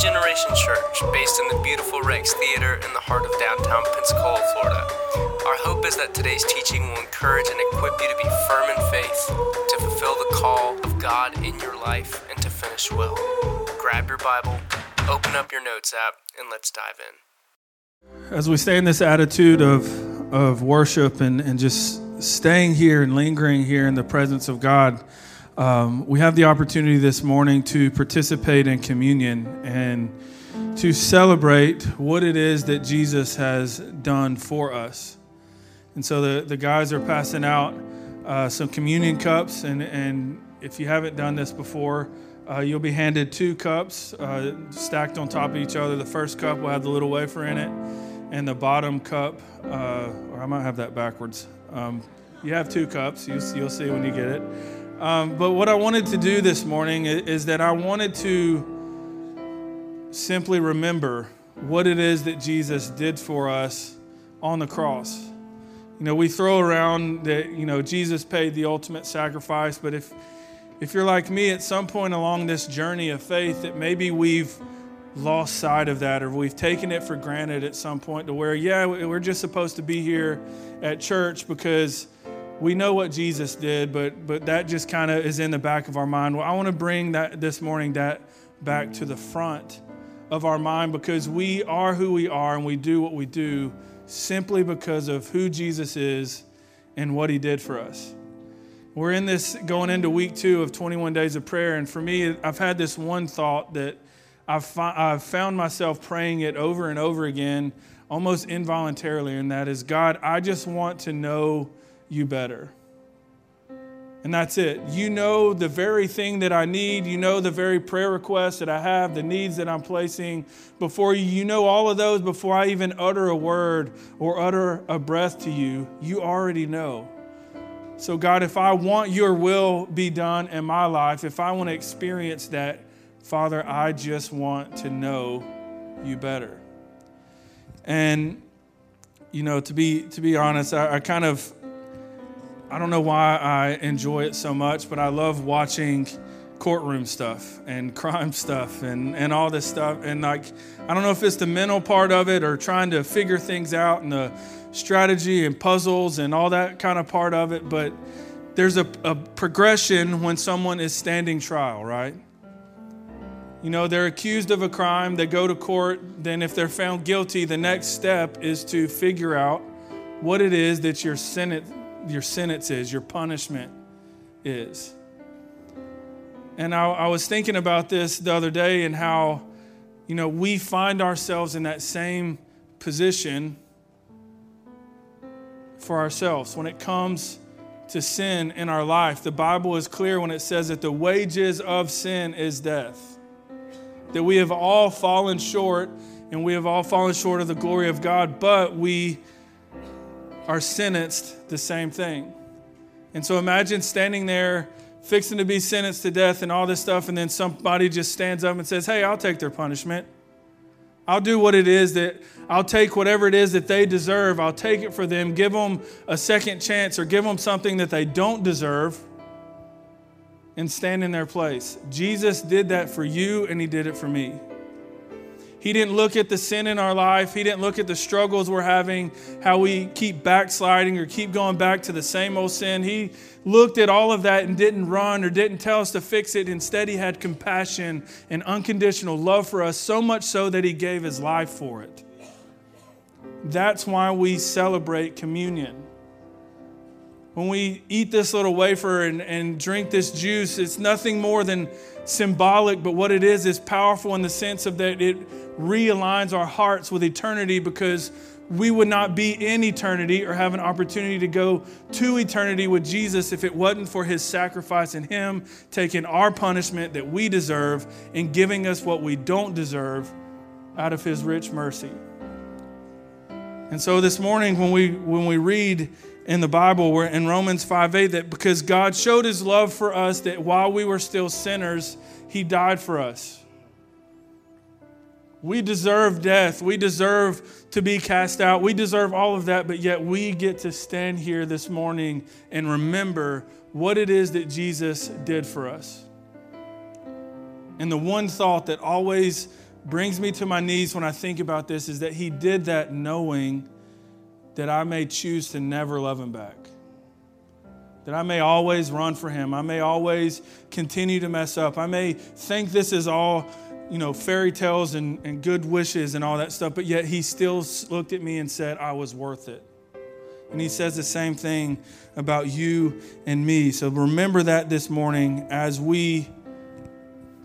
Generation Church, based in the beautiful Rex Theater in the heart of downtown Pensacola, Florida. Our hope is that today's teaching will encourage and equip you to be firm in faith, to fulfill the call of God in your life, and to finish well. Grab your Bible, open up your notes app, and let's dive in. As we stay in this attitude of, of worship and, and just staying here and lingering here in the presence of God, um, we have the opportunity this morning to participate in communion and to celebrate what it is that Jesus has done for us. And so the, the guys are passing out uh, some communion cups, and, and if you haven't done this before, uh, you'll be handed two cups uh, stacked on top of each other. The first cup will have the little wafer in it, and the bottom cup, uh, or I might have that backwards. Um, you have two cups, you, you'll see when you get it. Um, but what I wanted to do this morning is that I wanted to simply remember what it is that Jesus did for us on the cross. You know, we throw around that, you know, Jesus paid the ultimate sacrifice, but if if you're like me at some point along this journey of faith that maybe we've lost sight of that or we've taken it for granted at some point to where yeah, we're just supposed to be here at church because we know what Jesus did, but but that just kind of is in the back of our mind. Well, I want to bring that this morning that back to the front of our mind because we are who we are and we do what we do simply because of who Jesus is and what he did for us. We're in this going into week 2 of 21 days of prayer and for me I've had this one thought that I've, fi- I've found myself praying it over and over again almost involuntarily and that is God, I just want to know you better. And that's it. You know the very thing that I need. You know the very prayer requests that I have, the needs that I'm placing before you. You know all of those before I even utter a word or utter a breath to you. You already know. So, God, if I want your will be done in my life, if I want to experience that, Father, I just want to know you better. And, you know, to be, to be honest, I, I kind of I don't know why I enjoy it so much, but I love watching courtroom stuff and crime stuff and, and all this stuff. And like, I don't know if it's the mental part of it or trying to figure things out and the strategy and puzzles and all that kind of part of it, but there's a, a progression when someone is standing trial, right? You know, they're accused of a crime, they go to court, then if they're found guilty, the next step is to figure out what it is that you're sentenced your sentence is, your punishment is. And I, I, was thinking about this the other day and how, you know, we find ourselves in that same position for ourselves when it comes to sin in our life. The Bible is clear when it says that the wages of sin is death. That we have all fallen short and we have all fallen short of the glory of God, but we are sentenced the same thing. And so imagine standing there, fixing to be sentenced to death and all this stuff, and then somebody just stands up and says, Hey, I'll take their punishment. I'll do what it is that I'll take whatever it is that they deserve. I'll take it for them, give them a second chance, or give them something that they don't deserve and stand in their place. Jesus did that for you, and He did it for me. He didn't look at the sin in our life. He didn't look at the struggles we're having, how we keep backsliding or keep going back to the same old sin. He looked at all of that and didn't run or didn't tell us to fix it. Instead, He had compassion and unconditional love for us, so much so that He gave His life for it. That's why we celebrate communion. When we eat this little wafer and, and drink this juice, it's nothing more than symbolic, but what it is is powerful in the sense of that it realigns our hearts with eternity because we would not be in eternity or have an opportunity to go to eternity with Jesus if it wasn't for his sacrifice and him taking our punishment that we deserve and giving us what we don't deserve out of his rich mercy. And so this morning when we when we read in the Bible we're in Romans 5 8 that because God showed his love for us that while we were still sinners, he died for us. We deserve death. We deserve to be cast out. We deserve all of that, but yet we get to stand here this morning and remember what it is that Jesus did for us. And the one thought that always brings me to my knees when I think about this is that he did that knowing that I may choose to never love him back. That I may always run for him. I may always continue to mess up. I may think this is all, you know, fairy tales and, and good wishes and all that stuff, but yet he still looked at me and said, I was worth it. And he says the same thing about you and me. So remember that this morning as we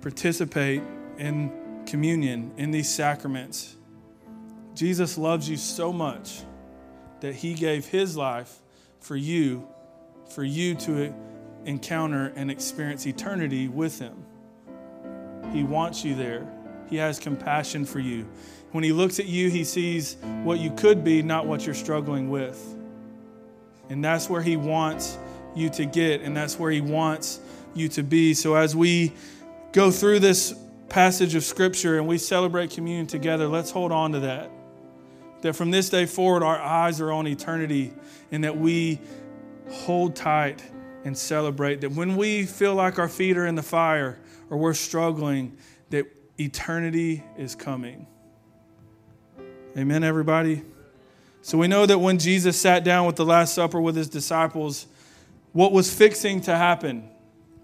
participate in communion, in these sacraments. Jesus loves you so much that he gave his life for you, for you to encounter and experience eternity with him. He wants you there. He has compassion for you. When he looks at you, he sees what you could be, not what you're struggling with. And that's where he wants you to get, and that's where he wants you to be. So as we go through this passage of Scripture and we celebrate communion together, let's hold on to that. That from this day forward, our eyes are on eternity and that we hold tight and celebrate. That when we feel like our feet are in the fire or we're struggling, that eternity is coming. Amen, everybody? So we know that when Jesus sat down with the Last Supper with his disciples, what was fixing to happen?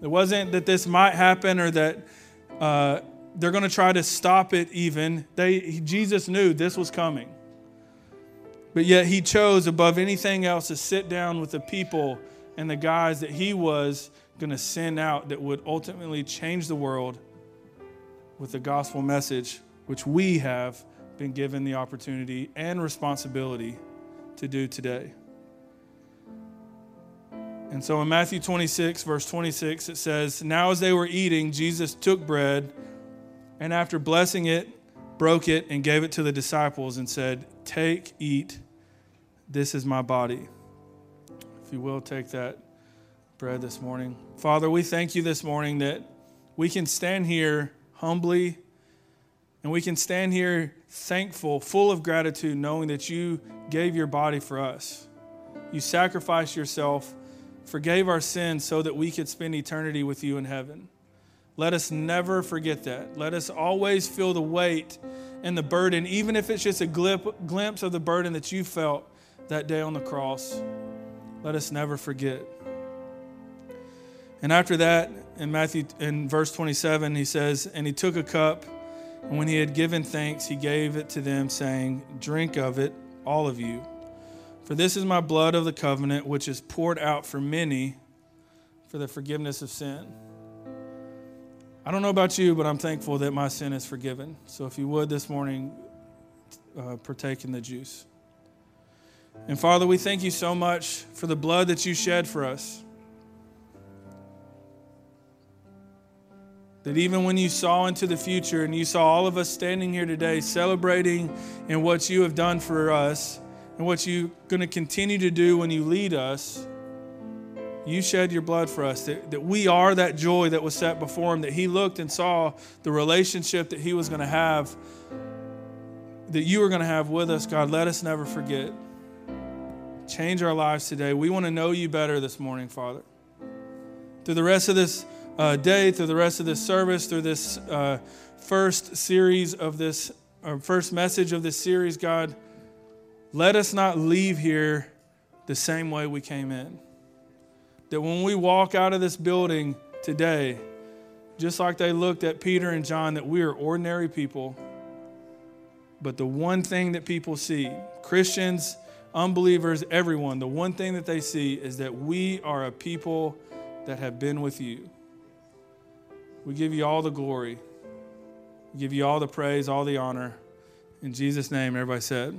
It wasn't that this might happen or that uh, they're going to try to stop it even. They, Jesus knew this was coming. But yet he chose above anything else to sit down with the people and the guys that he was going to send out that would ultimately change the world with the gospel message, which we have been given the opportunity and responsibility to do today. And so in Matthew 26, verse 26, it says, Now as they were eating, Jesus took bread and after blessing it, broke it and gave it to the disciples and said, Take, eat, this is my body. If you will, take that bread this morning. Father, we thank you this morning that we can stand here humbly and we can stand here thankful, full of gratitude, knowing that you gave your body for us. You sacrificed yourself, forgave our sins so that we could spend eternity with you in heaven. Let us never forget that. Let us always feel the weight and the burden, even if it's just a glimpse of the burden that you felt that day on the cross. Let us never forget. And after that, in Matthew, in verse 27, he says, And he took a cup, and when he had given thanks, he gave it to them, saying, Drink of it, all of you. For this is my blood of the covenant, which is poured out for many for the forgiveness of sin. I don't know about you, but I'm thankful that my sin is forgiven. So if you would this morning, uh, partake in the juice. And Father, we thank you so much for the blood that you shed for us. That even when you saw into the future and you saw all of us standing here today celebrating in what you have done for us and what you're going to continue to do when you lead us, you shed your blood for us, that, that we are that joy that was set before him, that he looked and saw the relationship that he was going to have, that you were going to have with us, God. Let us never forget. Change our lives today. We want to know you better this morning, Father. Through the rest of this uh, day, through the rest of this service, through this uh, first series of this, or first message of this series, God, let us not leave here the same way we came in that when we walk out of this building today, just like they looked at Peter and John, that we are ordinary people. But the one thing that people see, Christians, unbelievers, everyone, the one thing that they see is that we are a people that have been with you. We give you all the glory, we give you all the praise, all the honor. In Jesus' name, everybody said,